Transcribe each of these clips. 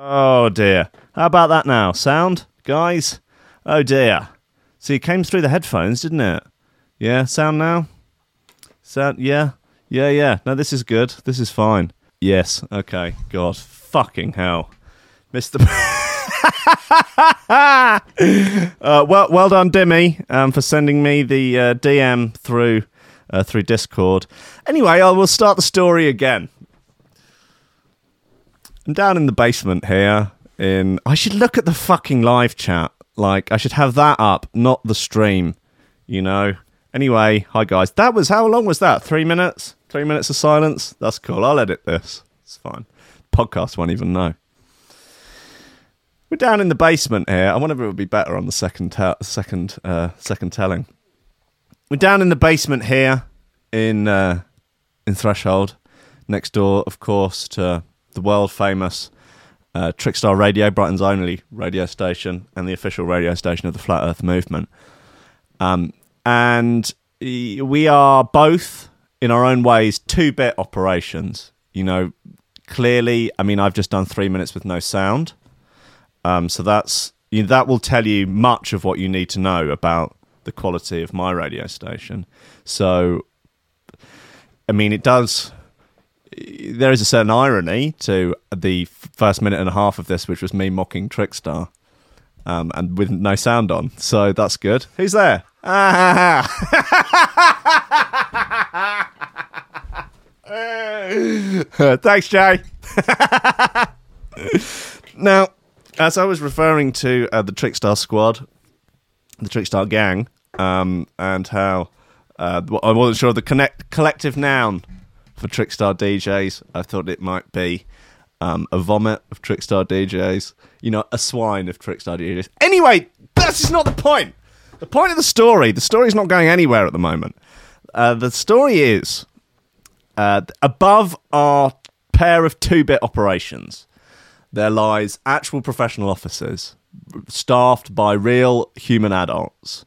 Oh dear. How about that now? Sound, guys? Oh dear. See, it came through the headphones, didn't it? Yeah, sound now? Sound, yeah? Yeah, yeah. No, this is good. This is fine. Yes, okay. God, fucking hell. Mr. uh, well, well done, Dimmy, um, for sending me the uh, DM through uh, through Discord. Anyway, I will start the story again. I'm down in the basement here. In I should look at the fucking live chat. Like I should have that up, not the stream. You know. Anyway, hi guys. That was how long was that? Three minutes. Three minutes of silence. That's cool. I'll edit this. It's fine. Podcast won't even know. We're down in the basement here. I wonder if it would be better on the second te- second uh, second telling. We're down in the basement here in uh, in Threshold, next door, of course, to the world famous uh, Trickstar Radio, Brighton's only radio station, and the official radio station of the Flat Earth Movement. Um, and we are both, in our own ways, two bit operations. You know, clearly, I mean, I've just done three minutes with no sound. Um, so that's you know, that will tell you much of what you need to know about the quality of my radio station. So, I mean, it does. There is a certain irony to the first minute and a half of this, which was me mocking Trickstar, um, and with no sound on. So that's good. Who's there? Thanks, Jay. now, as I was referring to uh, the Trickstar squad, the Trickstar gang, um, and how uh, I wasn't sure of the connect- collective noun for Trickstar DJs. I thought it might be um, a vomit of Trickstar DJs, you know, a swine of Trickstar DJs. Anyway, that's just not the point. The point of the story, the story's not going anywhere at the moment. Uh, the story is uh, above our pair of two bit operations, there lies actual professional officers staffed by real human adults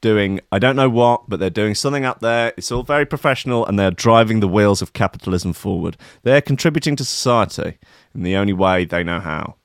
doing I don't know what, but they're doing something up there. It's all very professional and they're driving the wheels of capitalism forward. They're contributing to society in the only way they know how.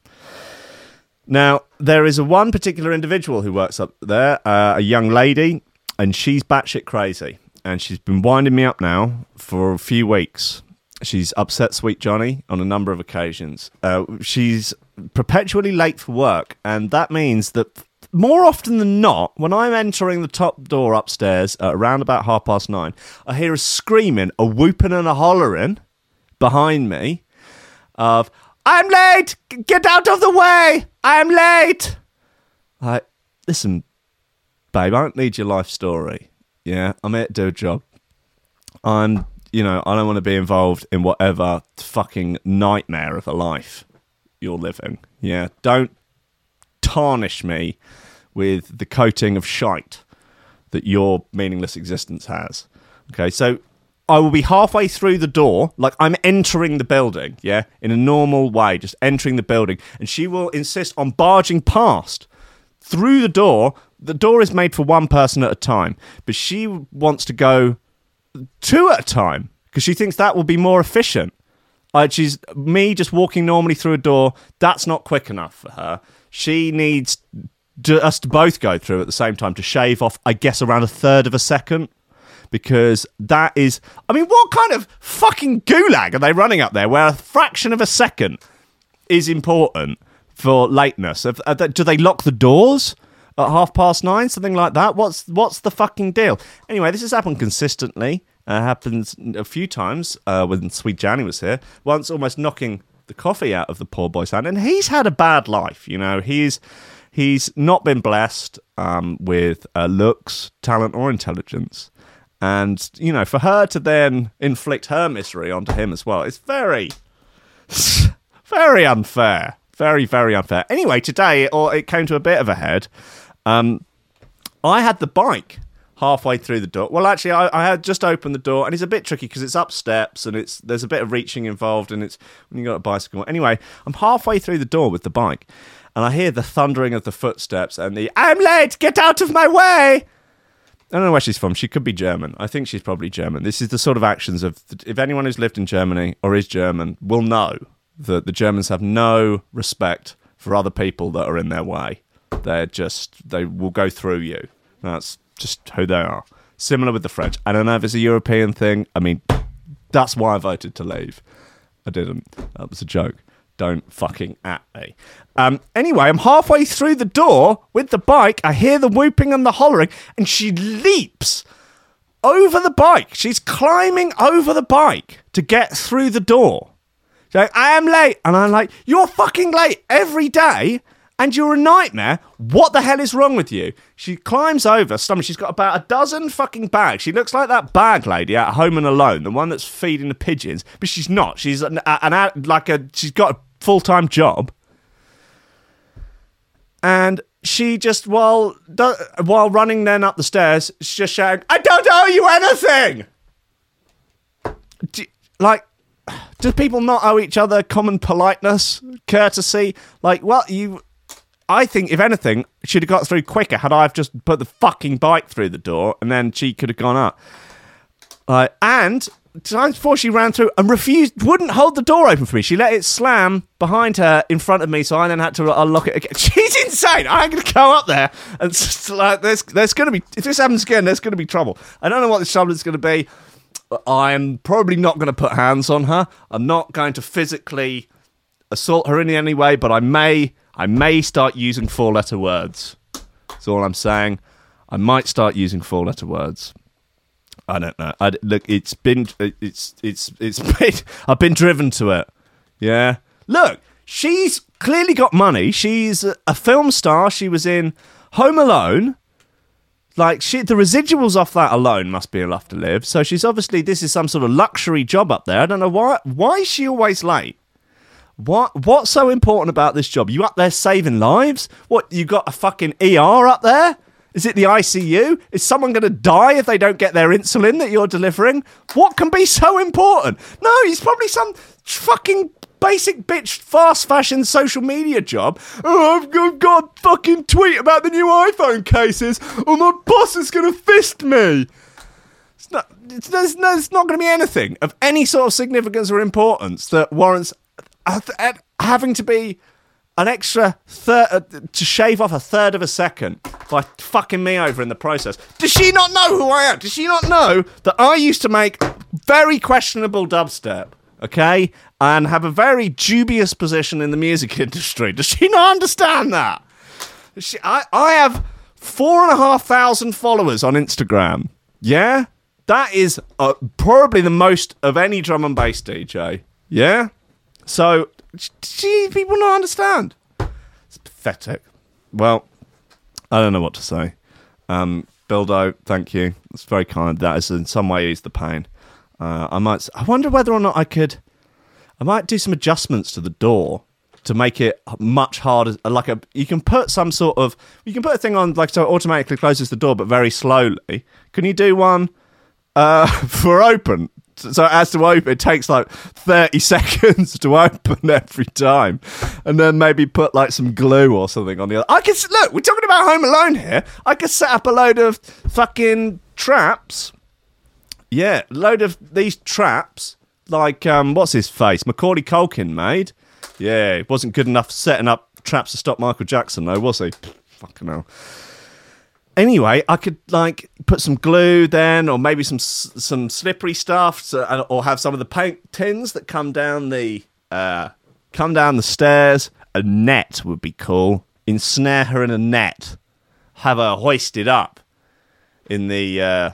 Now, there is a one particular individual who works up there, uh, a young lady, and she's batshit crazy. And she's been winding me up now for a few weeks. She's upset Sweet Johnny on a number of occasions. Uh, she's perpetually late for work, and that means that more often than not, when I'm entering the top door upstairs at around about half past nine, I hear a screaming, a whooping, and a hollering behind me of, I'm late! Get out of the way! I'm late! Like, listen, babe, I don't need your life story. Yeah, I'm here to do a job. I'm, you know, I don't want to be involved in whatever fucking nightmare of a life you're living. Yeah, don't tarnish me with the coating of shite that your meaningless existence has. Okay, so I will be halfway through the door, like I'm entering the building, yeah, in a normal way, just entering the building, and she will insist on barging past through the door. The door is made for one person at a time, but she wants to go two at a time because she thinks that will be more efficient. Uh, she's me just walking normally through a door. That's not quick enough for her. She needs us to both go through at the same time to shave off, I guess, around a third of a second. Because that is, I mean, what kind of fucking gulag are they running up there where a fraction of a second is important for lateness? Do they lock the doors at half past nine, something like that? What's what's the fucking deal? Anyway, this has happened consistently. Uh, happens a few times uh, when Sweet Johnny was here. Once almost knocking the coffee out of the poor boy's hand, and he's had a bad life. You know, he's he's not been blessed um, with uh, looks, talent, or intelligence. And, you know, for her to then inflict her misery onto him as well, it's very, very unfair. Very, very unfair. Anyway, today, or it came to a bit of a head. Um, I had the bike halfway through the door. Well, actually, I, I, had just opened the door, and it's a bit tricky because it's up steps and it's there's a bit of reaching involved, and it's when you got a bicycle. Anyway, I'm halfway through the door with the bike, and I hear the thundering of the footsteps and the "I'm late, get out of my way." I don't know where she's from. She could be German. I think she's probably German. This is the sort of actions of if anyone who's lived in Germany or is German will know that the Germans have no respect for other people that are in their way. They're just they will go through you. That's just who they are. Similar with the French. I don't know if it's a European thing. I mean, that's why I voted to leave. I didn't. That was a joke. Don't fucking at me. Um, anyway, I'm halfway through the door with the bike. I hear the whooping and the hollering, and she leaps over the bike. She's climbing over the bike to get through the door. She's like, I am late. And I'm like, You're fucking late every day and you're a nightmare. What the hell is wrong with you? She climbs over, stomach. She's got about a dozen fucking bags. She looks like that bag lady at Home and Alone, the one that's feeding the pigeons, but she's not. She's an, an like a she's got a full time job, and she just while while running then up the stairs, she's just shouting, "I don't owe you anything." Do, like do people not owe each other common politeness, courtesy? Like, well, you I think, if anything, she'd have got through quicker had I have just put the fucking bike through the door and then she could have gone up. Uh, and times before she ran through and refused, wouldn't hold the door open for me. She let it slam behind her in front of me, so I then had to uh, unlock it again. She's insane. I'm going to go up there and like, there's there's going to be if this happens again, there's going to be trouble. I don't know what this trouble is going to be. I'm probably not going to put hands on her. I'm not going to physically assault her in any way, but I may I may start using four letter words. That's all I'm saying. I might start using four letter words. I don't know. I, look, it's been, it's, it's, it's been, I've been driven to it. Yeah. Look, she's clearly got money. She's a, film star. She was in Home Alone. Like she, the residuals off that alone must be enough to live. So she's obviously this is some sort of luxury job up there. I don't know why. Why is she always late? What what's so important about this job? You up there saving lives? What you got a fucking ER up there? Is it the ICU? Is someone going to die if they don't get their insulin that you're delivering? What can be so important? No, he's probably some fucking basic bitch fast fashion social media job. Oh, I've got a fucking tweet about the new iPhone cases, or my boss is going to fist me. It's not, it's, there's, there's not going to be anything of any sort of significance or importance that warrants having to be an extra third uh, to shave off a third of a second by fucking me over in the process. Does she not know who I am? Does she not know that I used to make very questionable dubstep? Okay, and have a very dubious position in the music industry. Does she not understand that? She, I, I have four and a half thousand followers on Instagram. Yeah, that is uh, probably the most of any drum and bass DJ. Yeah. So, gee, people don't understand. It's pathetic. Well, I don't know what to say. Um, Bildo, thank you. It's very kind. That is in some way ease the pain. Uh, I might. I wonder whether or not I could. I might do some adjustments to the door to make it much harder. Like a, you can put some sort of, you can put a thing on like so it automatically closes the door, but very slowly. Can you do one uh, for open? So as to open, it takes like 30 seconds to open every time. And then maybe put like some glue or something on the other. I can look, we're talking about Home Alone here. I could set up a load of fucking traps. Yeah, load of these traps. Like, um, what's his face? Macaulay Culkin made. Yeah, it wasn't good enough setting up traps to stop Michael Jackson, though, was he? Fucking hell anyway, I could like put some glue then, or maybe some some slippery stuff, so, or have some of the paint tins that come down the uh, come down the stairs. A net would be cool. Ensnare her in a net. Have her hoisted up in the. Uh,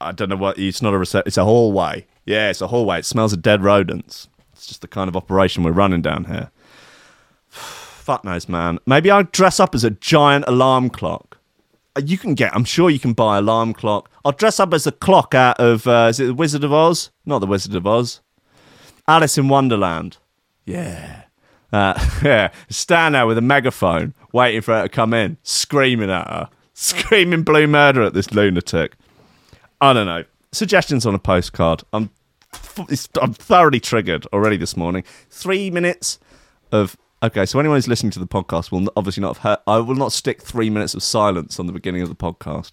I don't know what. It's not a. It's a hallway. Yeah, it's a hallway. It smells of dead rodents. It's just the kind of operation we're running down here. Fuck knows, man. Maybe I'll dress up as a giant alarm clock you can get. I'm sure you can buy alarm clock. I'll dress up as a clock out of. Uh, is it the Wizard of Oz? Not the Wizard of Oz. Alice in Wonderland. Yeah. Uh, yeah. Stand there with a megaphone, waiting for her to come in, screaming at her, screaming blue murder at this lunatic. I don't know. Suggestions on a postcard. I'm, I'm thoroughly triggered already this morning. Three minutes of Okay, so anyone who's listening to the podcast will obviously not have heard. I will not stick three minutes of silence on the beginning of the podcast,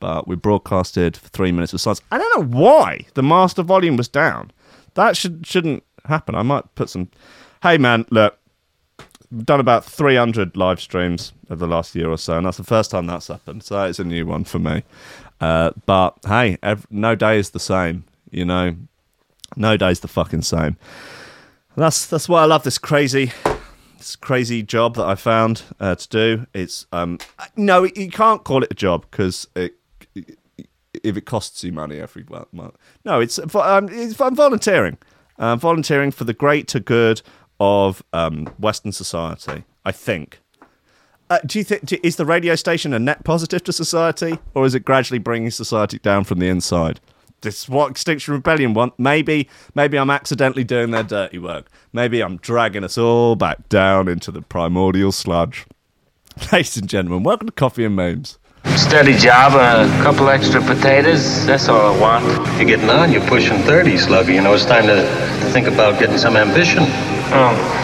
but we broadcasted for three minutes of silence. I don't know why the master volume was down. That should shouldn't happen. I might put some. Hey man, look, I've done about 300 live streams over the last year or so, and that's the first time that's happened. So it's a new one for me. Uh, but hey, ev no day is the same. You know, no day's the fucking same. That's that's why I love this crazy, this crazy job that I found uh, to do. It's um no, you can't call it a job because it, if it costs you money every month. No, it's um, it's I'm volunteering. I'm volunteering for the greater good of um, Western society. I think. Uh, do you think is the radio station a net positive to society, or is it gradually bringing society down from the inside? This is what Extinction Rebellion want. Maybe, maybe I'm accidentally doing their dirty work. Maybe I'm dragging us all back down into the primordial sludge. Ladies and gentlemen, welcome to Coffee and Memes. Steady job a couple extra potatoes. That's all I want. You're getting on. You're pushing 30, Slugger. You know, it's time to think about getting some ambition. Oh,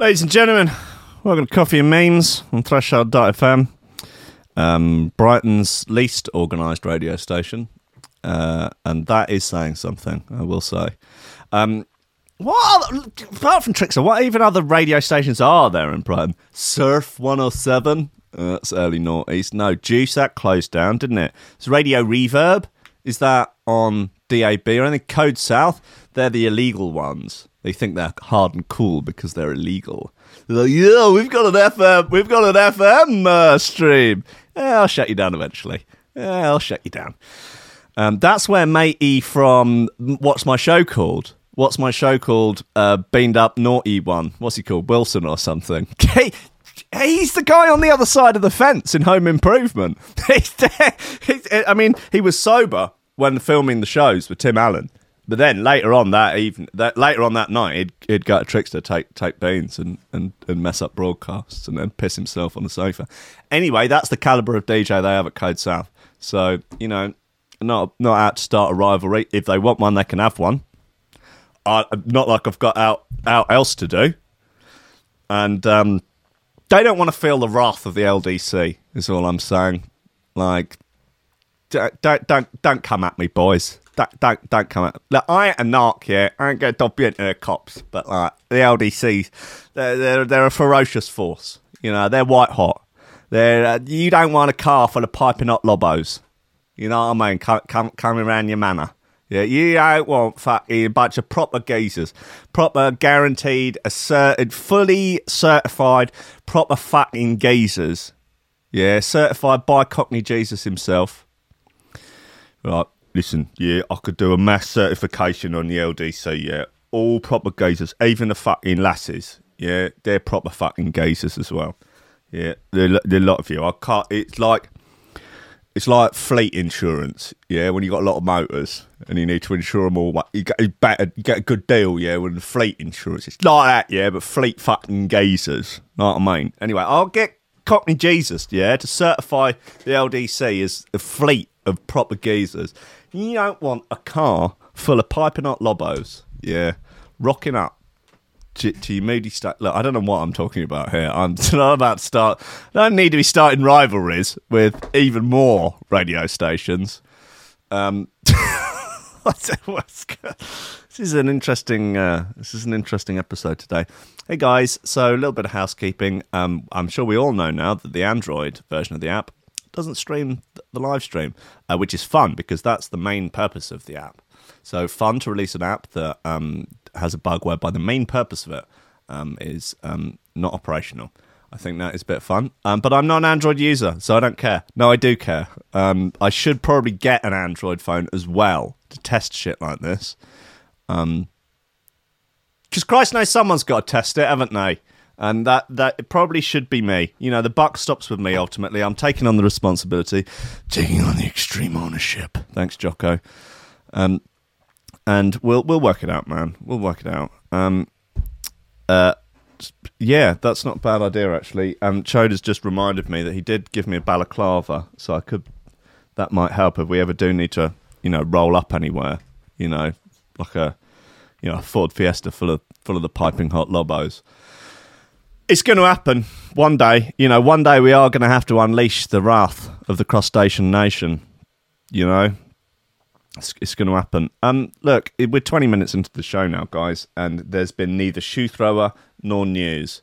Ladies and gentlemen, Welcome to Coffee and Memes on Threshold.fm, um, Brighton's least organised radio station. Uh, and that is saying something, I will say. Um, what apart from Trickster, what even other radio stations are there in Brighton? Surf 107, uh, that's early northeast. No, Juice that closed down, didn't it? It's Radio Reverb. Is that on DAB or anything? Code South, they're the illegal ones. They think they're hard and cool because they're illegal. They're like, yeah, we've got an FM, we've got an FM uh, stream. Yeah, I'll shut you down eventually. Yeah, I'll shut you down. Um, that's where matey from what's my show called? What's my show called? Uh, beamed up naughty one. What's he called? Wilson or something. Hey, he's the guy on the other side of the fence in Home Improvement. I mean, he was sober when filming the shows with Tim Allen. But then later on that even that later on that night, he'd, he'd got a trickster take take beans and, and, and mess up broadcasts and then piss himself on the sofa. Anyway, that's the caliber of DJ they have at Code South. So you know, not not out to start a rivalry. If they want one, they can have one. I, not like I've got out out else to do. And um, they don't want to feel the wrath of the LDC. Is all I'm saying. Like, don't don't don't come at me, boys don't, don't, don't come out. Look, I ain't a narc yet. I ain't going to you into the cops. But like the LDCs, they're, they're, they're a ferocious force. You know, they're white hot. They're, uh, you don't want a car full of piping hot lobos. You know what I mean? Come, come, coming around your manor. Yeah, you don't want fucking a bunch of proper geezers. Proper, guaranteed, asserted, fully certified, proper fucking geezers. Yeah, certified by Cockney Jesus himself. Right, listen, yeah, I could do a mass certification on the LDC, yeah. All proper gazers, even the fucking lasses, yeah, they're proper fucking gazers as well. Yeah, there are a lot of you. I can't, it's like, it's like fleet insurance, yeah. When you got a lot of motors and you need to insure them all, you get better, you get a good deal, yeah. With fleet insurance, it's like that, yeah. But fleet fucking gazers, know what I mean? Anyway, I'll get Cockney Jesus, yeah, to certify the LDC as a fleet of proper geezers. You don't want a car full of piping hot lobos, yeah, rocking up to, to your moody state. Look, I don't know what I'm talking about here. I'm not about to start. I don't need to be starting rivalries with even more radio stations. Um, this is an interesting. Uh, this is an interesting episode today. Hey guys, so a little bit of housekeeping. Um, I'm sure we all know now that the Android version of the app doesn't stream the live stream, uh, which is fun because that's the main purpose of the app. So fun to release an app that um, has a bug whereby the main purpose of it um, is um, not operational. I think that is a bit fun. Um, but I'm not an Android user, so I don't care. No, I do care. Um, I should probably get an Android phone as well to test shit like this. Because um, Christ knows someone's got to test it, haven't they? And that that probably should be me. You know, the buck stops with me ultimately. I'm taking on the responsibility, taking on the extreme ownership. Thanks, Jocko. Um, and we'll we'll work it out, man. We'll work it out. Um, uh, yeah, that's not a bad idea actually. And Chode has just reminded me that he did give me a balaclava, so I could that might help if we ever do need to, you know, roll up anywhere. You know, like a you know a Ford Fiesta full of full of the piping hot lobos. It's going to happen one day. You know, one day we are going to have to unleash the wrath of the crustacean nation. You know, it's, it's going to happen. Um, look, we're 20 minutes into the show now, guys, and there's been neither shoe thrower nor news.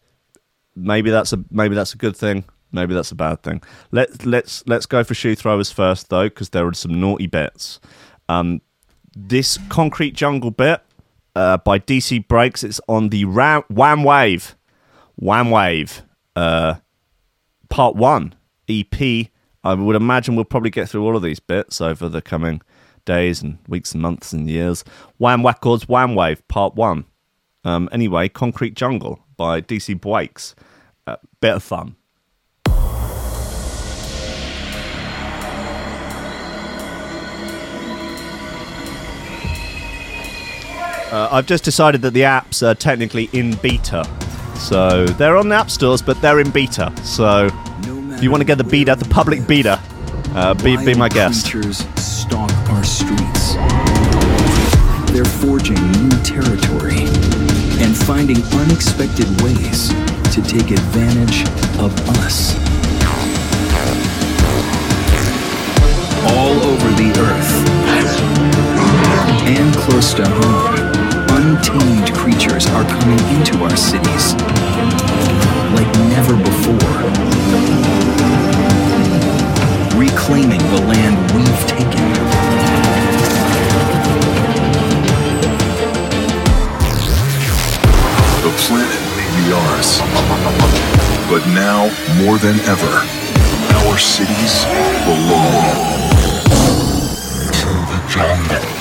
Maybe that's a maybe that's a good thing. Maybe that's a bad thing. Let let's let's go for shoe throwers first, though, because there are some naughty bits. Um, this concrete jungle bit uh, by DC Breaks. It's on the Ra- Wham Wave, Wham Wave, uh, Part One EP. I would imagine we'll probably get through all of these bits over the coming days and weeks and months and years. Wham Records, Wham Wave, Part One. Um, anyway, Concrete Jungle by DC Breaks. Uh, bit of fun. Uh, I've just decided that the apps are technically in beta. So they're on the app stores, but they're in beta. So if you want to get the beta, the public beta, uh, be, be my guest. Stalk our streets. They're forging new territory and finding unexpected ways to take advantage of us. All over the earth and close to home, untamed creatures are coming into our cities like never before reclaiming the land we've taken. The planet may be ours, but now more than ever, our cities belong to the jungle.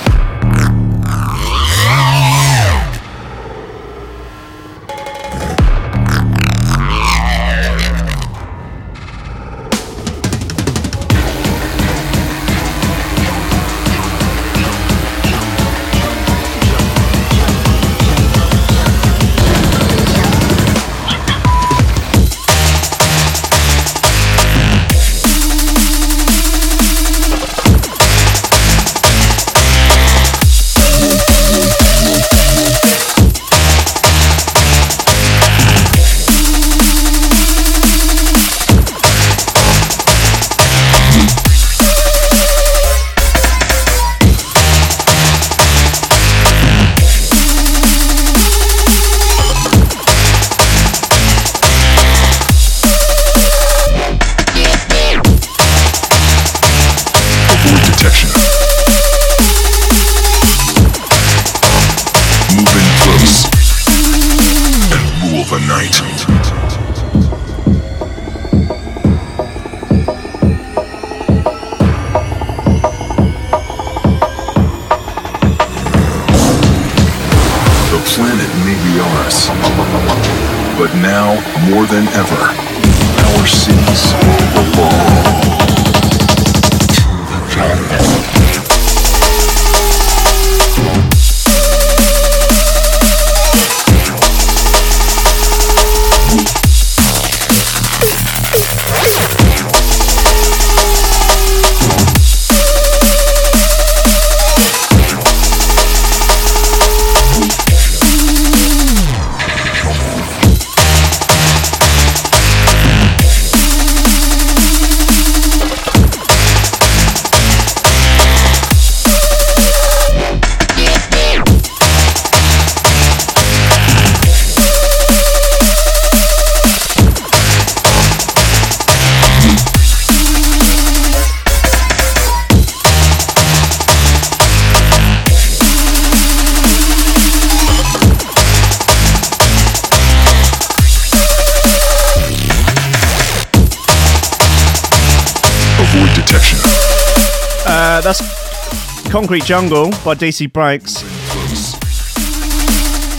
Concrete Jungle by DC Breaks.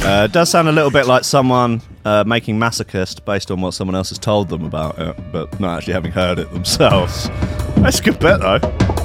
Uh, does sound a little bit like someone uh, making Masochist based on what someone else has told them about it, but not actually having heard it themselves. That's a good bit, though.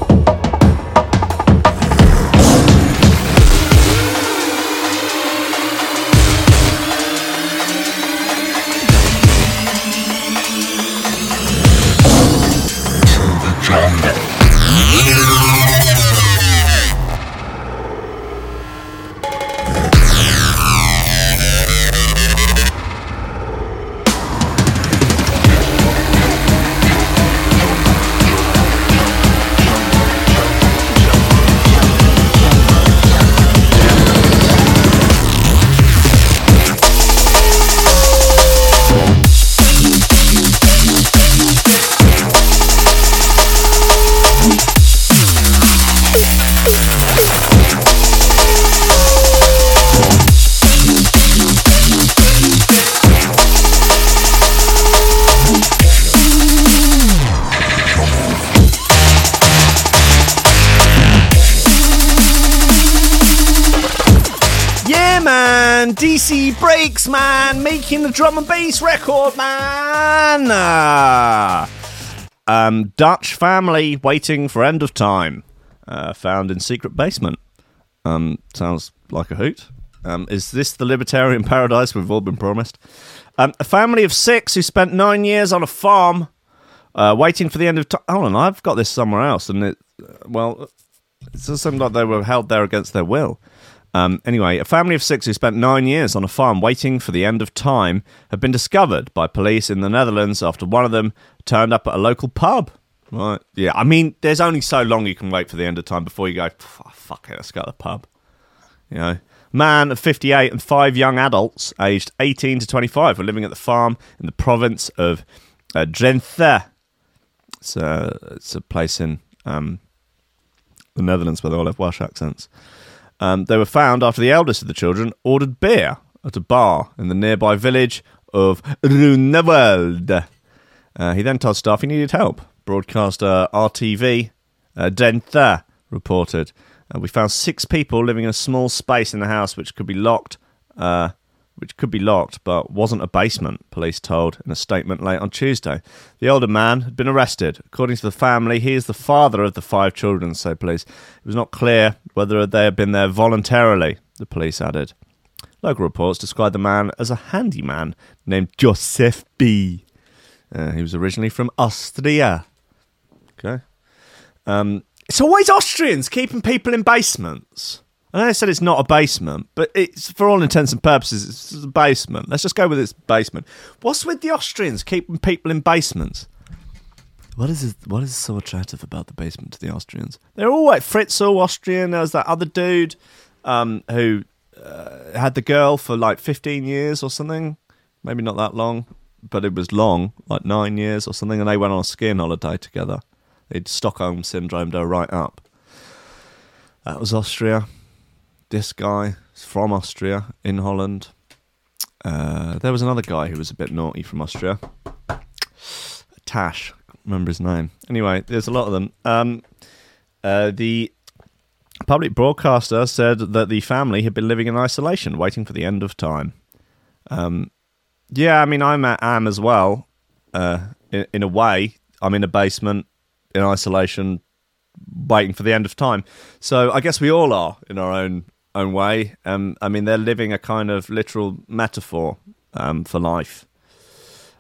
The drum and bass record, man. Ah. Um, Dutch family waiting for end of time, uh, found in secret basement. Um, sounds like a hoot. Um, is this the libertarian paradise we've all been promised? Um, a family of six who spent nine years on a farm, uh, waiting for the end of time. Hold on, I've got this somewhere else, and it, uh, well, it does seem like they were held there against their will. Um, anyway, a family of six who spent nine years on a farm waiting for the end of time have been discovered by police in the Netherlands after one of them turned up at a local pub. Right? Yeah, I mean, there's only so long you can wait for the end of time before you go, "F- fuck it, let's go to the pub. You know, man of 58 and five young adults aged 18 to 25 were living at the farm in the province of uh, Drenthe. It's a, it's a place in um, the Netherlands where they all have Welsh accents. Um, they were found after the eldest of the children ordered beer at a bar in the nearby village of Ruinerwold. Uh, he then told staff he needed help. Broadcaster RTV uh, Drenthe reported. Uh, we found six people living in a small space in the house which could be locked, uh, which could be locked, but wasn't a basement, police told in a statement late on Tuesday. The older man had been arrested. According to the family, he is the father of the five children, said police. It was not clear whether they had been there voluntarily, the police added. Local reports described the man as a handyman named Joseph B. Uh, he was originally from Austria. Okay. Um, it's always Austrians keeping people in basements. I they said it's not a basement, but it's for all intents and purposes, it's a basement. Let's just go with it's basement. What's with the Austrians keeping people in basements? What is it, what is so attractive about the basement to the Austrians? They're all like Fritzl Austrian. There was that other dude um, who uh, had the girl for like 15 years or something. Maybe not that long, but it was long, like nine years or something. And they went on a skiing holiday together. They'd Stockholm syndrome her right up. That was Austria. This guy is from Austria in Holland. Uh, there was another guy who was a bit naughty from Austria. Tash, remember his name. Anyway, there's a lot of them. Um, uh, the public broadcaster said that the family had been living in isolation, waiting for the end of time. Um, yeah, I mean, I'm am as well. Uh, in, in a way, I'm in a basement in isolation, waiting for the end of time. So I guess we all are in our own own way. Um, I mean, they're living a kind of literal metaphor um, for life.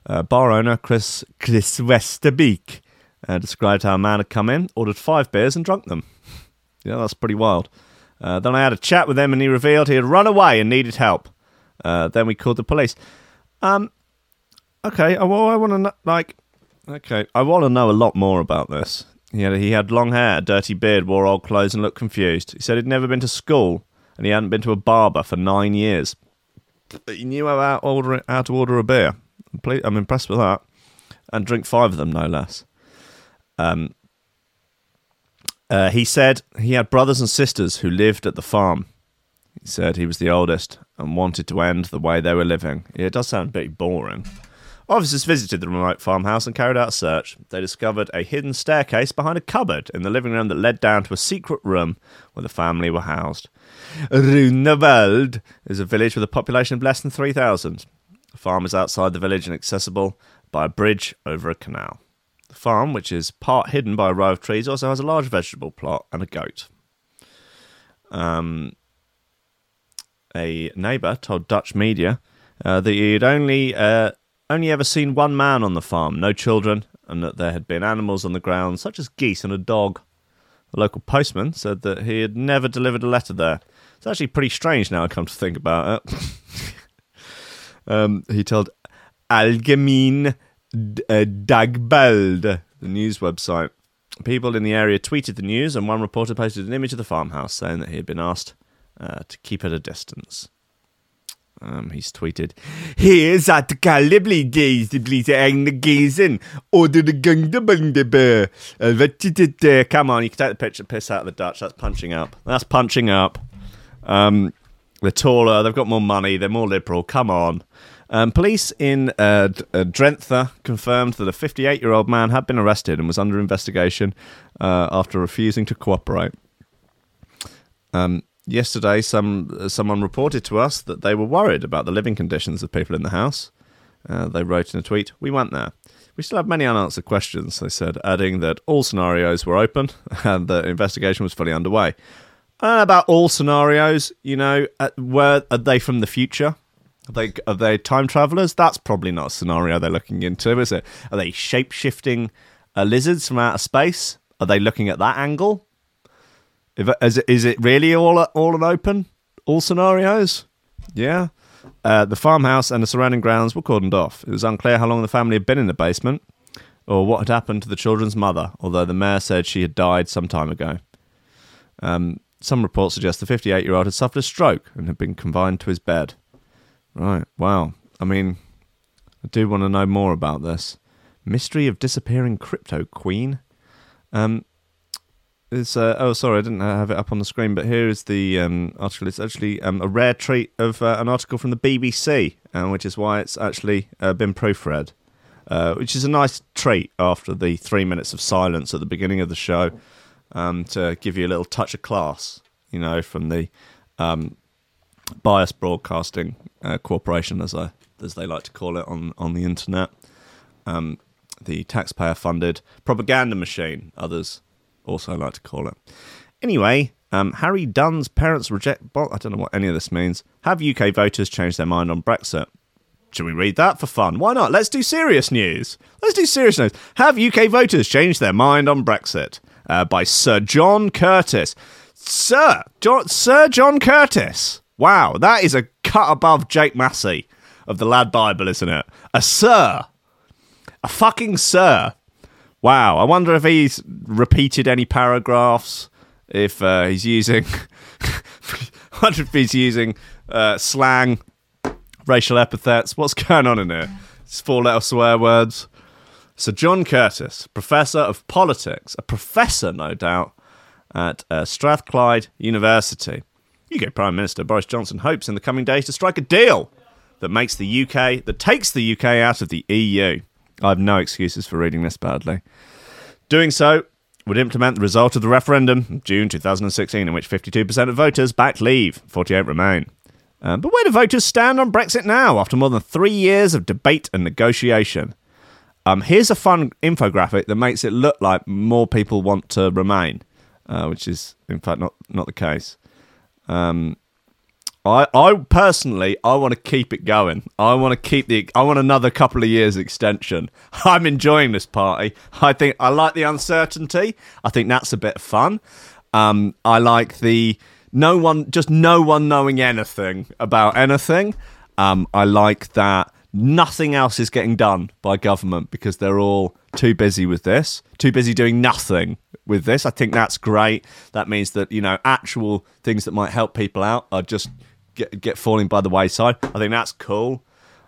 Uh, bar owner Chris Chris Westerbeek uh, described how a man had come in, ordered five beers, and drunk them. yeah, that's pretty wild. Uh, then I had a chat with him, and he revealed he had run away and needed help. Uh, then we called the police. Um, okay, I, well, I want to know, like, okay, I want to know a lot more about this. He had, he had long hair, dirty beard, wore old clothes, and looked confused. He said he'd never been to school, and he hadn't been to a barber for nine years. He knew how, to order, how to order a beer. I'm I'm impressed with that. And drink five of them, no less. Um, uh, he said he had brothers and sisters who lived at the farm. He said he was the oldest and wanted to end the way they were living. Yeah, it does sound a bit boring. Officers visited the remote farmhouse and carried out a search. They discovered a hidden staircase behind a cupboard in the living room that led down to a secret room where the family were housed. Ruinerwold is a village with a population of less than 3,000. The farm is outside the village and accessible by a bridge over a canal. The farm, which is part hidden by a row of trees, also has a large vegetable plot and a goat. Um, a neighbour told Dutch media uh, that he had only uh, only ever seen one man on the farm, no children, and that there had been animals on the ground, such as geese and a dog. The local postman said that he had never delivered a letter there. It's actually pretty strange now I come to think about it. um, he told Algemeen uh, Dagblad, the news website. People in the area tweeted the news, and one reporter posted an image of the farmhouse saying that he had been asked uh, to keep at a distance. Um, he's tweeted, Here's at the Calibly days, the police hang the gazing, order the gung the bung the bear. Uh, Come on, you can take the picture, piss out of the Dutch. That's punching up. That's punching up. Um, they're taller, they've got more money, they're more liberal. Come on. Um, police in uh, uh, Drenthe confirmed that a 58 year old man had been arrested and was under investigation uh, after refusing to cooperate. Um, yesterday, some uh, someone reported to us that they were worried about the living conditions of people in the house. Uh, they wrote in a tweet, "We went there. We still have many unanswered questions." They said, adding that all scenarios were open and the investigation was fully underway. Uh, about all scenarios, you know, uh, were are they from the future? Are they are they time travelers? That's probably not a scenario they're looking into, is it? Are they shape shifting uh, lizards from outer space? Are they looking at that angle? If, is, it, is it really all all an open all scenarios? Yeah. Uh, the farmhouse and the surrounding grounds were cordoned off. It was unclear how long the family had been in the basement or what had happened to the children's mother, although the mayor said she had died some time ago. Um, some reports suggest the 58 year old had suffered a stroke and had been confined to his bed. Right, wow. I mean, I do want to know more about this. Mystery of disappearing crypto queen. Um, it's, uh, oh, sorry, I didn't have it up on the screen, but here is the um, article. It's actually um, a rare treat of uh, an article from the BBC, uh, which is why it's actually uh, been proofread, uh, which is a nice treat after the three minutes of silence at the beginning of the show um, to give you a little touch of class, you know, from the um, Bias Broadcasting uh, Corporation, as I as they like to call it on on the internet. Um, the taxpayer-funded propaganda machine, others also I like to call it. Anyway, um, Harry Dunn's parents reject. Well, I don't know what any of this means. Have UK voters changed their mind on Brexit? Should we read that for fun? Why not? Let's do serious news. Let's do serious news. Have UK voters changed their mind on Brexit? Uh, by Sir John Curtice. Sir John, Sir John Curtice. Wow, that is a cut above Jake Massey of the Lad Bible, isn't it? A sir. A fucking sir. Wow, I wonder if he's repeated any paragraphs, if uh, he's using. I wonder if he's using uh, slang, racial epithets. What's going on in here? It's four letter swear words. Sir John Curtice, professor of politics, a professor, no doubt, at uh, Strathclyde University. UK Prime Minister Boris Johnson hopes in the coming days to strike a deal that makes the UK, that takes the UK out of the EU. I have no excuses for reading this badly. Doing so would implement the result of the referendum in June 2016, in which 52% of voters backed leave, 48 remain. Um, but where do voters stand on Brexit now, after more than three years of debate and negotiation? Um, here's a fun infographic that makes it look like more people want to remain, uh, which is in fact not not the case. Um, I, I personally, I want to keep it going. I want to keep the, I want another couple of years extension. I'm enjoying this party. I think I like the uncertainty. I think that's a bit of fun. Um, I like the no one, just no one knowing anything about anything. Um, I like that nothing else is getting done by government because they're all too busy with this, too busy doing nothing with this. I think that's great. That means that you know actual things that might help people out are just get get falling by the wayside. I think that's cool.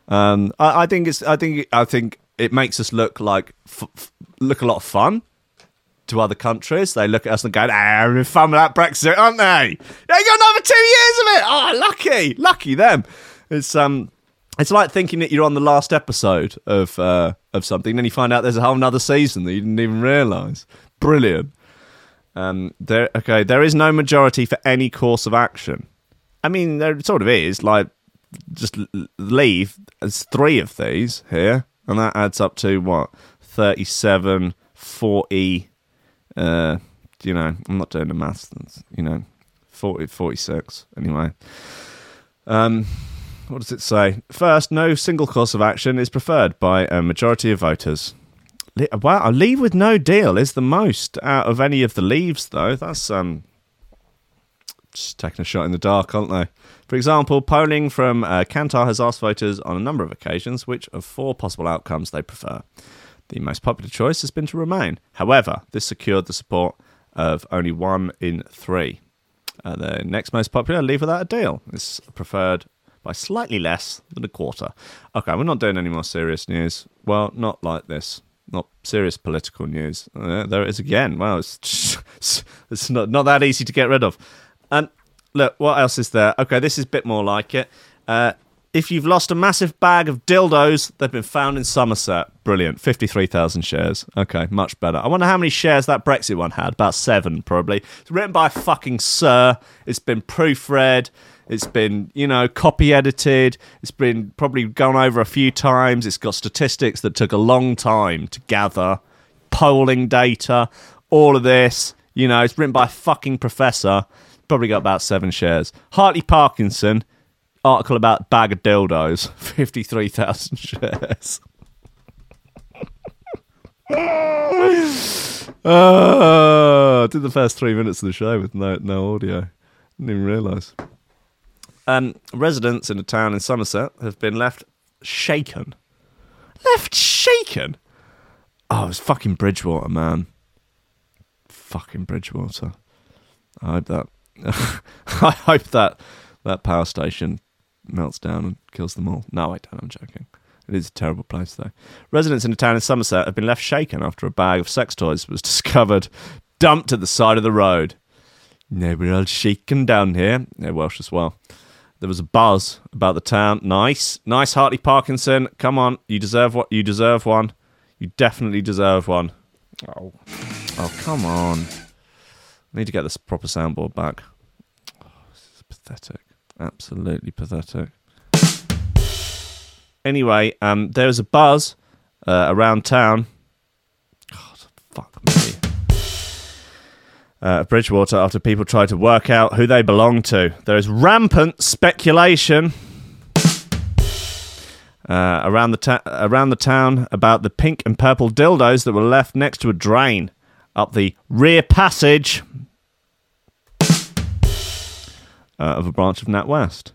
Um, I, I, think it's. I think. I think it makes us look like f- f- look a lot of fun to other countries. They look at us and go, "Ah, having fun with that Brexit, aren't they? They got another two years of it. Oh, lucky, lucky them." It's um, it's like thinking that you're on the last episode of uh, of something, then you find out there's a whole another season that you didn't even realise. Brilliant. Um, there, okay, there is no majority for any course of action. I mean, there sort of is. Like, just leave. There's three of these here, and that adds up to what? 37, 40. Uh, you know, I'm not doing the maths. You know, 40, 46. Anyway. Um, what does it say? First, no single course of action is preferred by a majority of voters. Wow, a leave with no deal is the most out of any of the leaves, though. That's um, just taking a shot in the dark, aren't they? For example, polling from uh, Kantar has asked voters on a number of occasions which of four possible outcomes they prefer. The most popular choice has been to remain. However, this secured the support of only one in three. Uh, the next most popular, leave without a deal, is preferred by slightly less than a quarter. Okay, we're not doing any more serious news. Well, not like this not serious political news. Uh, there it is again. Wow, it's just, it's not not that easy to get rid of. And look, what else is there? Okay, this is a bit more like it. Uh, if you've lost a massive bag of dildos, they've been found in Somerset. Brilliant. 53,000 shares. Okay, much better. I wonder how many shares that Brexit one had. About seven, probably. It's written by fucking Sir. It's been proofread. It's been, you know, copy edited. It's been probably gone over a few times. It's got statistics that took a long time to gather, polling data, all of this. You know, it's written by a fucking professor. Probably got about seven shares. Hartley Parkinson, article about bag of dildos, 53,000 shares. uh, did the first three minutes of the show with no no audio. Didn't even realise. Um, residents in a town in Somerset have been left shaken. Left shaken? Oh, it's fucking Bridgewater, man. Fucking Bridgewater. I hope that. I hope that that power station melts down and kills them all. No, I don't. I'm joking. It is a terrible place, though. Residents in a town in Somerset have been left shaken after a bag of sex toys was discovered dumped at the side of the road. No, we're all shaken down here. They're Welsh as well. There was a buzz about the town. Nice, nice, Hartley Parkinson. Come on, you deserve what you deserve one. You definitely deserve one. Oh, oh, come on. Need to get this proper soundboard back. Oh, this is pathetic. Absolutely pathetic. Anyway, um, there was a buzz uh, around town. God, fuck me. Uh, Bridgewater after people tried to work out who they belong to. There is rampant speculation uh, around the ta- around the town about the pink and purple dildos that were left next to a drain up the rear passage of a branch of NatWest.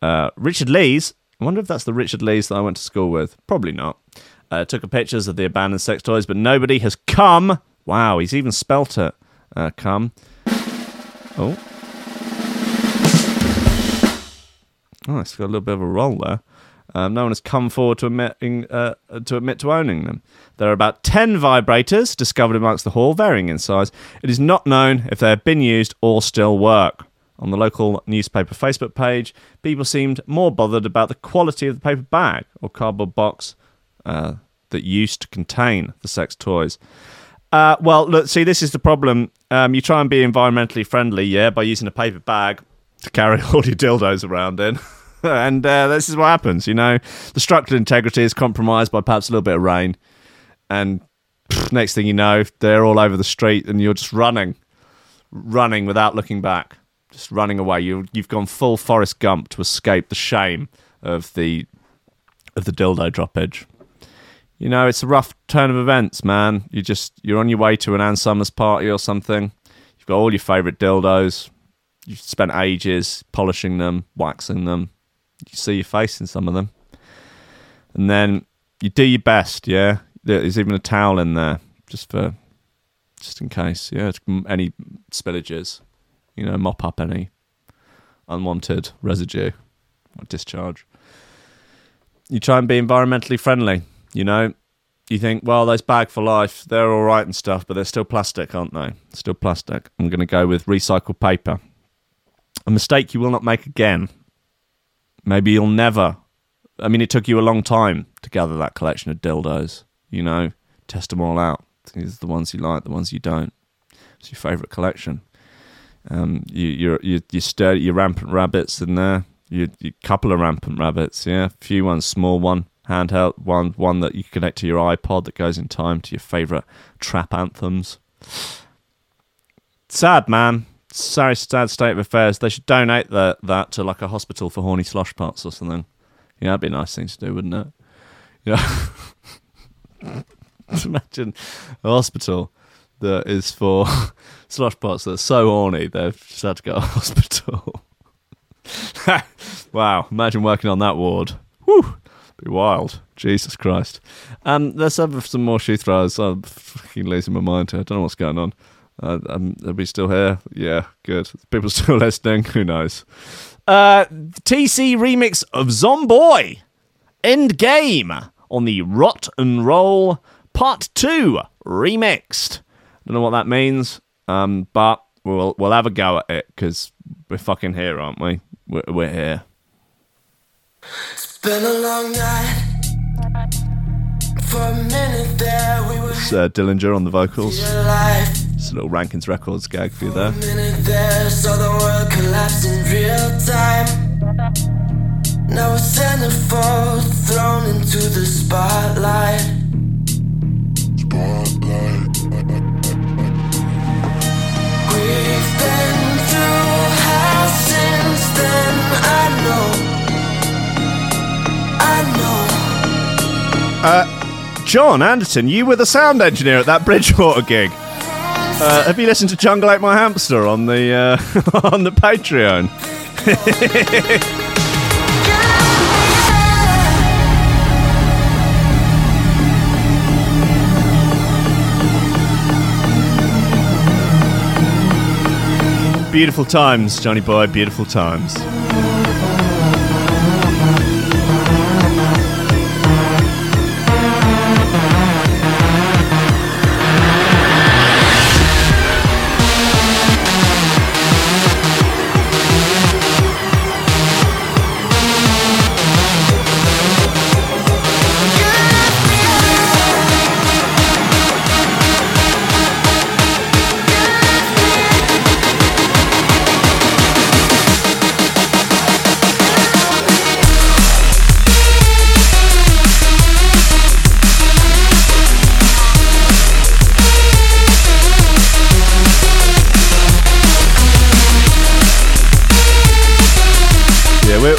Uh, Richard Lees, I wonder if that's the Richard Lees that I went to school with. Probably not. Uh, took a pictures of the abandoned sex toys, but nobody has come. Wow, he's even spelt it. Uh, come. Oh. Oh, it's got a little bit of a roll there. Um, no one has come forward to admitting uh, to admit to owning them. There are about ten vibrators discovered amongst the haul, varying in size. It is not known if they have been used or still work. On the local newspaper Facebook page, people seemed more bothered about the quality of the paper bag or cardboard box uh, that used to contain the sex toys. Uh, well, look, see, this is the problem. Um, you try and be environmentally friendly, yeah, by using a paper bag to carry all your dildos around in. and uh, this is what happens, you know. The structural integrity is compromised by perhaps a little bit of rain. And pff, next thing you know, they're all over the street and you're just running, running without looking back, just running away. You, you've gone full Forrest Gump to escape the shame of the of the dildo droppage you know, it's a rough turn of events, man. You just you're on your way to an Ann Summers party or something. You've got all your favourite dildos. You've spent ages polishing them, waxing them. You see your face in some of them, and then you do your best. Yeah, there's even a towel in there just for just in case. Yeah, any spillages. You know, mop up any unwanted residue or discharge. You try and be environmentally friendly you know, you think, well, those bag for life, they're all right and stuff, but they're still plastic, aren't they? Still plastic. I'm going to go with recycled paper. A mistake you will not make again. Maybe you'll never. I mean, it took you a long time to gather that collection of dildos, you know, test them all out. These are the ones you like, the ones you don't. It's your favourite collection. Um, you, you're, you, you stir your rampant rabbits in there. You, you couple of rampant rabbits, yeah. A few ones, small one handheld one one that you connect to your iPod that goes in time to your favorite trap anthems. Sad man, sorry, sad state of affairs. They should donate that that to like a hospital for horny slosh pots or something. Yeah, that'd be a nice thing to do, wouldn't it? Yeah. Imagine a hospital that is for slosh pots that are so horny they've just had to go to hospital. wow, imagine working on that ward. Whew. Be wild. Jesus Christ. Um, let's have some more shoe throws. I'm fucking losing my mind here. I don't know what's going on. Uh, um, are we still here? Yeah, good. People still listening? Who knows? Uh, TC remix of Zomboy. End game on the Rot and Roll Part 2 remixed. Don't know what that means, um, but we'll, we'll have a go at it because we're fucking here, aren't we? We're, we're here. Been a long night. For a minute there, we were It's uh, Dillinger on the vocals. It's a little Rankins Records gag for you there. minute there, saw the world collapse in real time. Now a centerfold thrown into the spotlight. We've know. John Anderton, you were the sound engineer at that Bridgewater gig. Uh, have you listened to Jungle Ate My Hamster on the uh, on the Patreon? Beautiful times, Johnny boy. Beautiful times.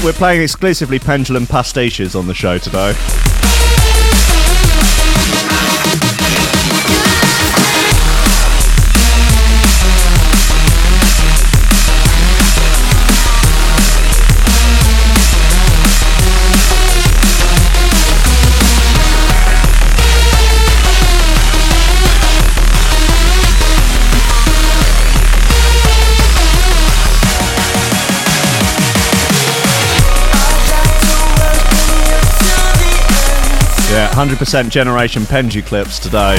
We're, playing exclusively pendulum pastiches on the show today. 100% Generation Penju clips today.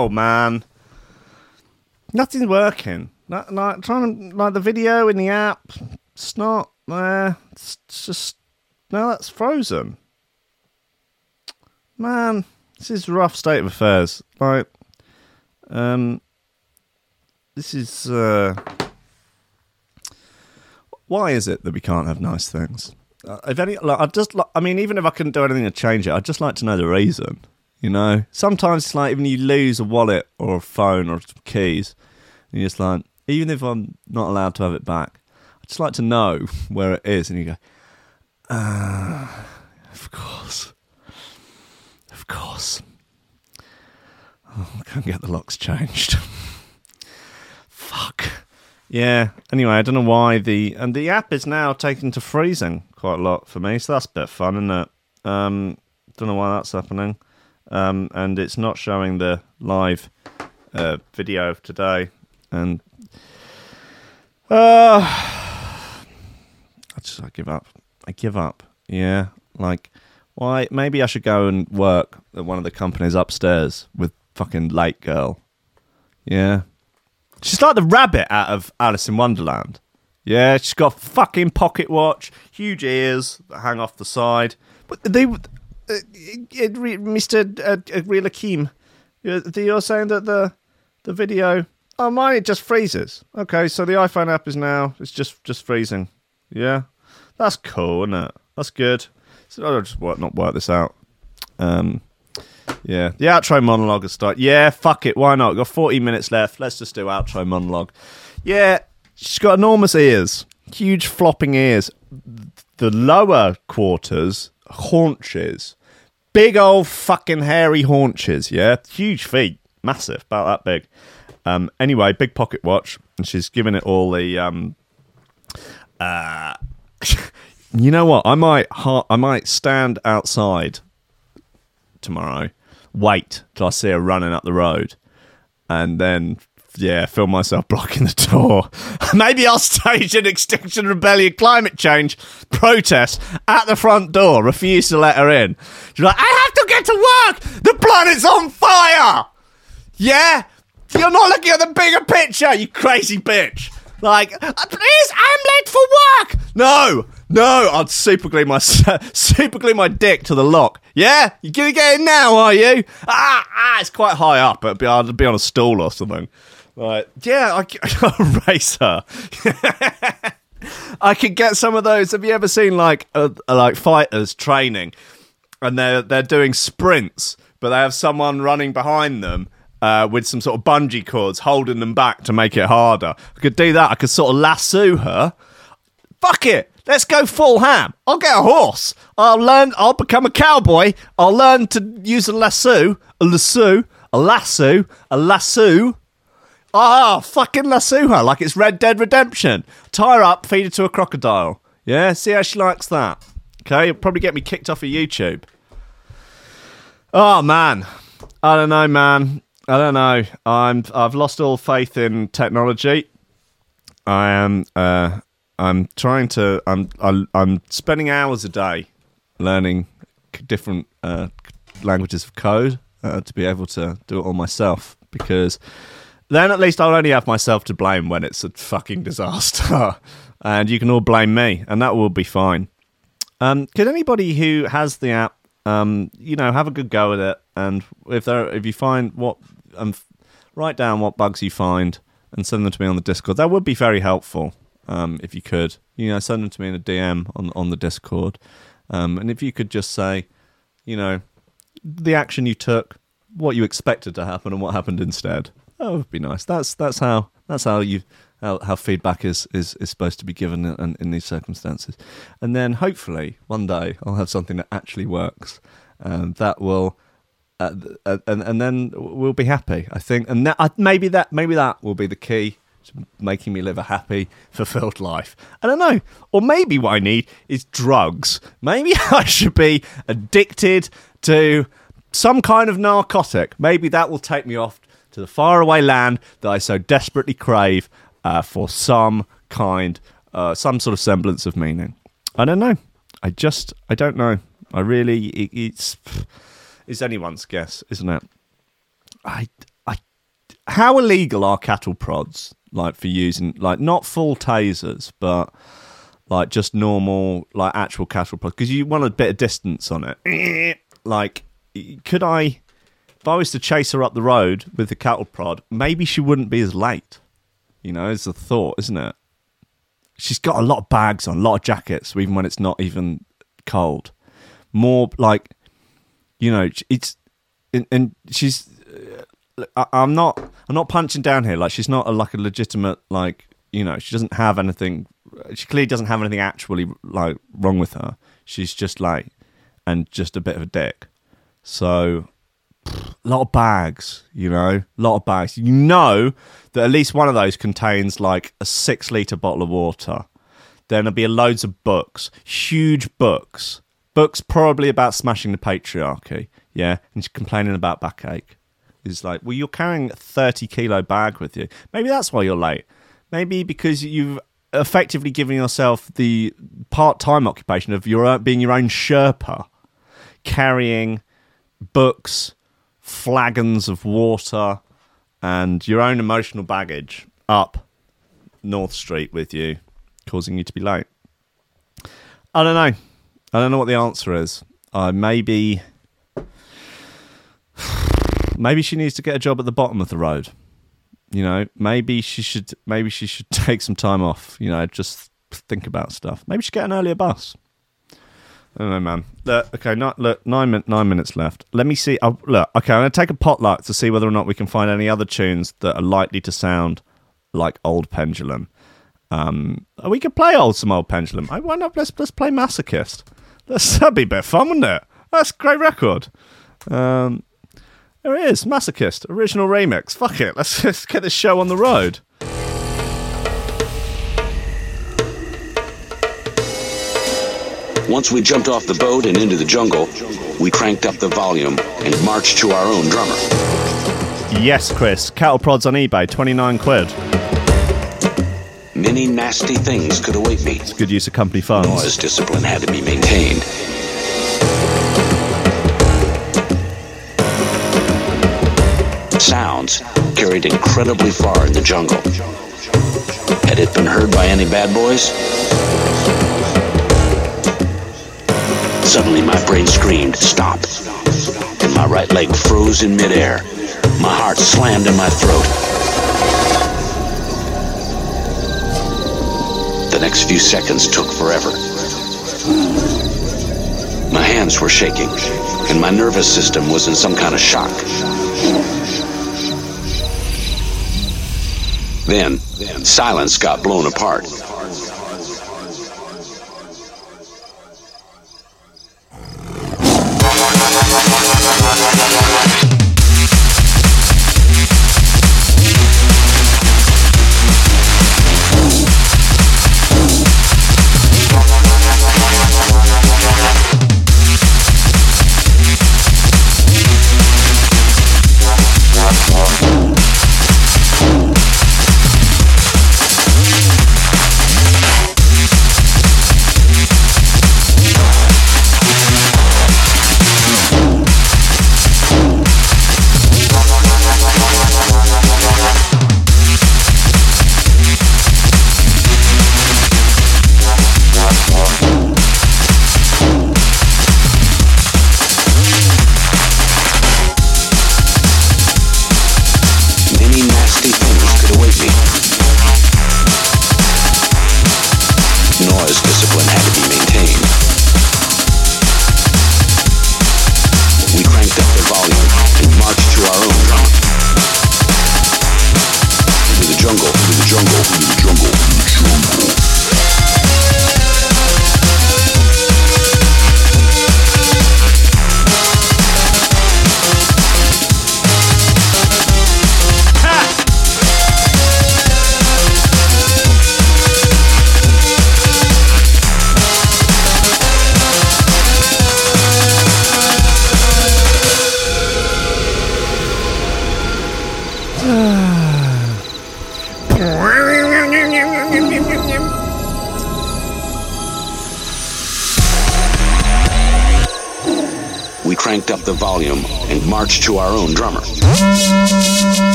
Hell, man. Nothing's working. Like, like trying to like the video in the app. It's not there. It's just no, that's frozen. Man, this is rough state of affairs. Like, um, this is uh, why is it that we can't have nice things? uh, if any, like, I'd just, like, I mean, even if I couldn't do anything to change it, I'd just like to know the reason. You know, sometimes it's like even you lose a wallet or a phone or some keys, and you're just like, even if I'm not allowed to have it back, I'd just like to know where it is. And you go, ah, of course, of course. Oh, I can't get the locks changed. Fuck. Yeah. Anyway, I don't know why the and the app is now taken to freezing quite a lot for me, so that's a bit fun, isn't it? Um, don't know why that's happening, um, and it's not showing the live uh, video of today, and uh, I just I give up. I give up. Yeah, like why? Maybe I should go and work at one of the companies upstairs with fucking late girl. Yeah, She's like the rabbit out of Alice in Wonderland. Yeah, she's got fucking pocket watch, huge ears that hang off the side. But they, Uh, uh, uh, Mr. Uh, Real Akeem, you're, you're saying that the the video, oh mine, it just freezes. Okay, so the iPhone app is now it's just just freezing. Yeah, that's cool, isn't it? That's good. So I'll just work, not work this out. Um, yeah, the outro monologue has started. Yeah, fuck it, why not? We've Got 40 minutes left. Let's just do outro monologue. Yeah, she's got enormous ears, huge flopping ears. The lower quarters, haunches, big old fucking hairy haunches. Yeah, huge feet, massive, about that big. Um, anyway, big pocket watch, and she's giving it all the. Um, uh, you know what? I might, ha- I might stand outside tomorrow wait till I see her running up the road, and then yeah, film myself blocking the door. Maybe I'll stage an Extinction Rebellion climate change protest at the front door, refuse to let her in. She's like, I have to get to work! The planet's on fire! Yeah? You're not looking at the bigger picture, you crazy bitch! Like, uh, please, I'm late for work! No! No, I'd super glue my super glue my dick to the lock. Yeah, you gonna get in now, are you? Ah, ah, it's quite high up. It'd be, I'd be on a stool or something. Like, yeah, I, I'll race. I could get some of those. Have you ever seen like uh, like fighters training, and they're they're doing sprints, but they have someone running behind them uh, with some sort of bungee cords holding them back to make it harder. I could do that. I could sort of lasso her. Fuck it. Let's go full ham. I'll get a horse. I'll learn. I'll become a cowboy. I'll learn to use a lasso, a lasso, a lasso, a lasso. Ah, fucking lasso her like it's Red Dead Redemption. Tie her up, feed her to a crocodile. Yeah, see how she likes that. Okay, it'll probably get me kicked off of YouTube. Oh man, I don't know, man. I don't know. I'm. I've lost all faith in technology. I am. Uh, I'm trying to. I'm. I'm spending hours a day learning different uh, languages of code uh, to be able to do it all myself. Because then at least I'll only have myself to blame when it's a fucking disaster, and you can all blame me, and that will be fine. Um, could anybody who has the app, um, you know, have a good go at it, and if there, if you find what, um, write down what bugs you find and send them to me on the Discord. That would be very helpful um, if you could. You know, send them to me in a DM on on the Discord, um, and if you could just say, you know, the action you took, what you expected to happen, and what happened instead. That would be nice. That's that's how that's how you how, how feedback is, is, is supposed to be given in, in these circumstances, and then hopefully one day I'll have something that actually works, and that will. Uh, and and then we'll be happy, I think, and that, uh, maybe that maybe that will be the key to making me live a happy, fulfilled life. I don't know. Or maybe what I need is drugs. Maybe I should be addicted to some kind of narcotic. Maybe that will take me off to the faraway land that I so desperately crave uh, for some kind, uh, some sort of semblance of meaning. I don't know. I just, I don't know. I really, it, it's, it's anyone's guess, isn't it? I, I, how illegal are cattle prods? like for using like not full tasers, but like just normal like actual cattle prods, because you want a bit of distance on it. like, could I? If I was to chase her up the road with the cattle prod, maybe she wouldn't be as late. You know, it's a thought, isn't it? She's got a lot of bags on, a lot of jackets, even when it's not even cold. More like, you know, it's and, and she's. uh, I, I'm not. I'm not punching down here. Like she's not a, like a legitimate like. You know, she doesn't have anything. She clearly doesn't have anything actually like wrong with her. She's just like, and just a bit of a dick. So a lot of bags, you know, a lot of bags. You know that at least one of those contains like a six liter bottle of water. Then there'll be loads of books, huge books, books probably about smashing the patriarchy. Yeah, and she's complaining about backache. It's like, well, you're carrying a thirty kilo bag with you. Maybe that's why you're late. Maybe because you've effectively given yourself the part time occupation of your uh, being your own Sherpa, carrying books, flagons of water, and your own emotional baggage up North Street with you, causing you to be late. I don't know. I don't know what the answer is. Uh, maybe, maybe she needs to get a job at the bottom of the road. You know, maybe she should. Maybe she should take some time off. You know, just think about stuff. Maybe she should get an earlier bus. I don't know, man. Look, okay, not, look, nine, nine minutes left. Let me see. Look, okay, I'm going to take a potluck to see whether or not we can find any other tunes that are likely to sound like old Pendulum. Um, we could play old some old Pendulum. I, why not? Let's let's play Masochist. Let's, that'd be a bit fun, wouldn't it? That's a great record. Um, there it is, Masochist, original remix. Fuck it, let's, let's get this show on the road. Once we jumped off the boat and into the jungle, we cranked up the volume and marched to our own drummer. Yes, Chris. Cattle prods on eBay, twenty nine quid. Many nasty things could await me. Good use of company funds. Noise discipline had to be maintained. Sounds carried incredibly far in the jungle. Had it been heard by any bad boys? Suddenly my brain screamed, stop. And my right leg froze in midair. My heart slammed in my throat. The next few seconds took forever. My hands were shaking, and my nervous system was in some kind of shock. Then, silence got blown apart.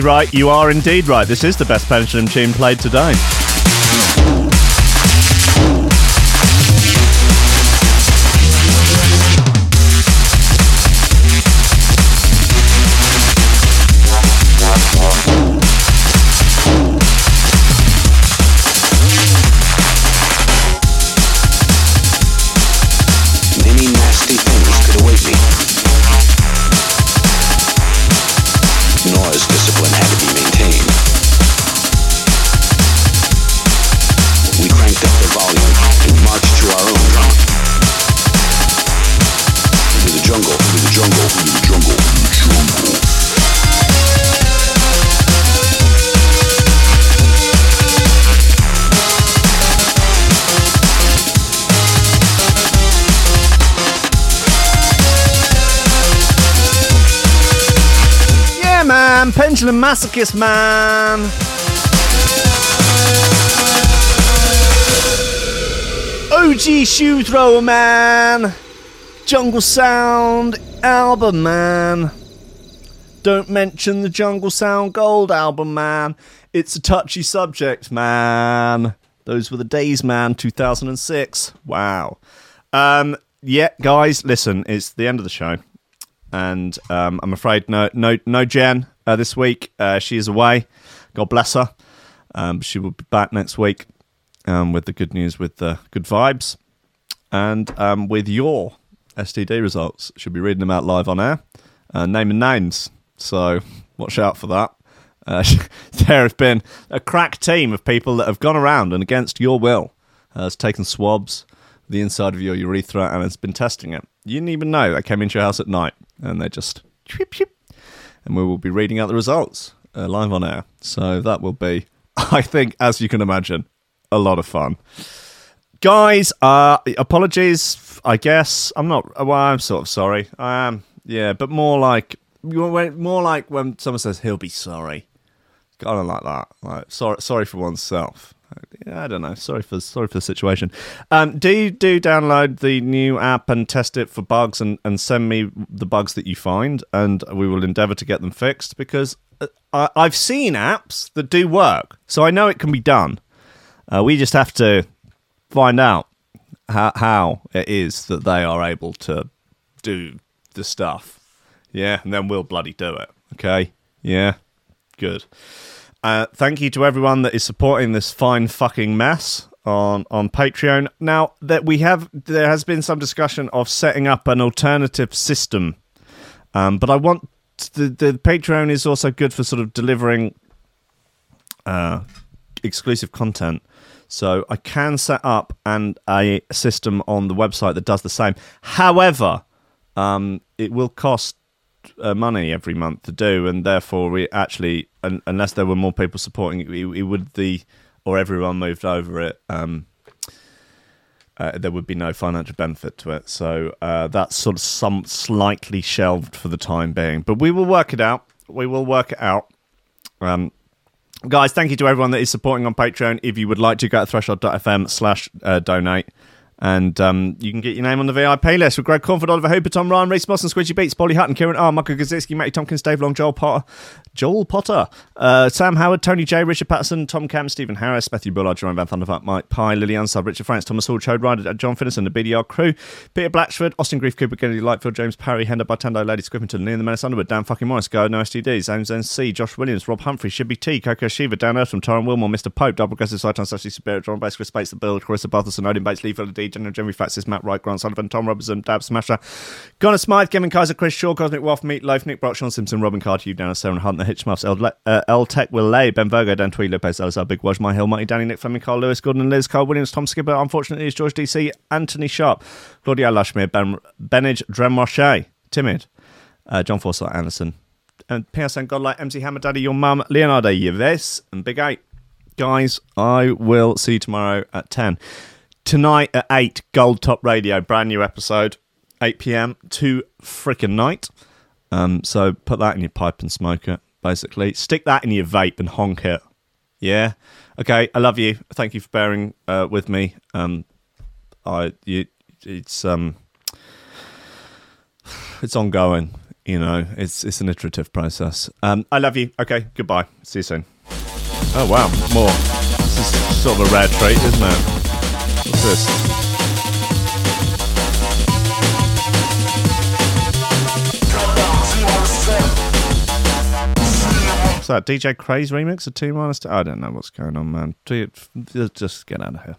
Wright, you are indeed right. This is the best pendulum tune played today. Masochist, man. OG Shoe Thrower, man. Jungle Sound album, man. Don't mention the Jungle Sound Gold album, man. It's a touchy subject, man. Those were the days, man. 2006. Wow. Um, yeah, guys, listen, it's the end of the show and um, I'm afraid no no no Jen uh, this week. Uh, she is away. God bless her. Um, she will be back next week um, with the good news, with the good vibes, and um, with your STD results. She'll be reading them out live on air, uh, naming names. So watch out for that. Uh, there have been a crack team of people that have gone around and against your will has taken swabs the inside of your urethra and has been testing it. You didn't even know. They came into your house at night and they just and we will be reading out the results uh, live on air. So that will be, I think, as you can imagine, a lot of fun. Guys, uh, apologies. I guess I'm not. Well, I'm sort of sorry. I am. Yeah, but more like more like when someone says he'll be sorry kind of like that. Like sorry, sorry for oneself. I don't know. Sorry for sorry for the situation. Um, do do download the new app and test it for bugs and, and send me the bugs that you find, and we will endeavour to get them fixed because uh, I, I've seen apps that do work, so I know it can be done. Uh, we just have to find out how how it is that they are able to do the stuff. Yeah, and then we'll bloody do it. Okay. Yeah. Good. Uh, thank you to everyone that is supporting this fine fucking mess on on Patreon. Now that we have, there has been some discussion of setting up an alternative system, um, but I want the the Patreon is also good for sort of delivering uh, exclusive content. So I can set up and a system on the website that does the same. However, um, it will cost uh, money every month to do, and therefore we actually, un- unless there were more people supporting it, it, would the or everyone moved over it. Um, uh, there would be no financial benefit to it, so uh, that's sort of some slightly shelved for the time being. But we will work it out. We will work it out. Um, guys, thank you to everyone that is supporting on Patreon. If you would like to go to threshold.fm slash uh, donate. And um, you can get your name on the VIP list with Greg Cornford, Oliver Hooper, Tom Ryan, Reese Moss, and Squidgy Beats, Polly Hutton, Kieran R, Michael Gazitsky, Matty Tompkins, Dave Long, Joel Potter, Joel Potter, uh, Sam Howard, Tony J, Richard Patterson, Tom Cam, Stephen Harris, Matthew Bullard, Jerome Van Thunderfuck, Mike Pye, Lillian Sub, Richard Franks, Thomas Hall, Chode Ryder, John Finnis, and the BDR crew, Peter Blatchford, Austin Grief, Cooper, Kennedy, Lightfield, James Parry, Hender Bartendo, Lady Scrippington, Liam the Menace Underwood, Dan fucking Morris, Go, No STDs, James NC, Josh Williams, Rob Humphrey, Shibby T, Coco Shiva, Dan Earth from Tyron Wilmore, Mr. Pope, Double Progressive Side Sashi Spirit, John Bates, Chris Bates, The Build, Carissa Barthelson, Odin Bates, Lee Phil D, General Jimmy Fatsis, Matt Wright, Grant Sullivan, Tom Robertson, Dab Smasher, Connor Smythe, Kevin Kaiser, Chris Shaw, Cosmic Wolf, Meat Loaf, Nick Brock, Sean Simpson, Robin Carter, Hugh Downer, Sarah Hunt, Hitchmuffs, El, uh, El Tech Will Lay, Ben Virgo, Dan Tweed, Lopez, Elsa, Big Waj, My Hill, Mighty Danny, Nick Fleming, Carl Lewis, Gordon and Liz, Carl Williams, Tom Skipper, unfortunately, is George DC, Anthony Sharp, Claudia Lushmere, Ben Benage, Roche, Timid, uh, John Forsyth Anderson, and PSN Godlike, MC Hammer Daddy, your mum, Leonardo Yves, and Big Eight. Guys, I will see you tomorrow at 10. Tonight at 8, Gold Top Radio, brand new episode, 8 pm to frickin' night. Um, so put that in your pipe and smoke it, basically. Stick that in your vape and honk it. Yeah? Okay, I love you. Thank you for bearing uh, with me. Um, I, you, it's, um, it's ongoing. you know, it's it's an iterative process. Um, I love you. Okay, goodbye. See you soon. Oh wow, more. This is sort of a rare trait, isn't it? What's this? That? DJ Craze remix of T minus? I don't know what's going on, man. Just get out of here.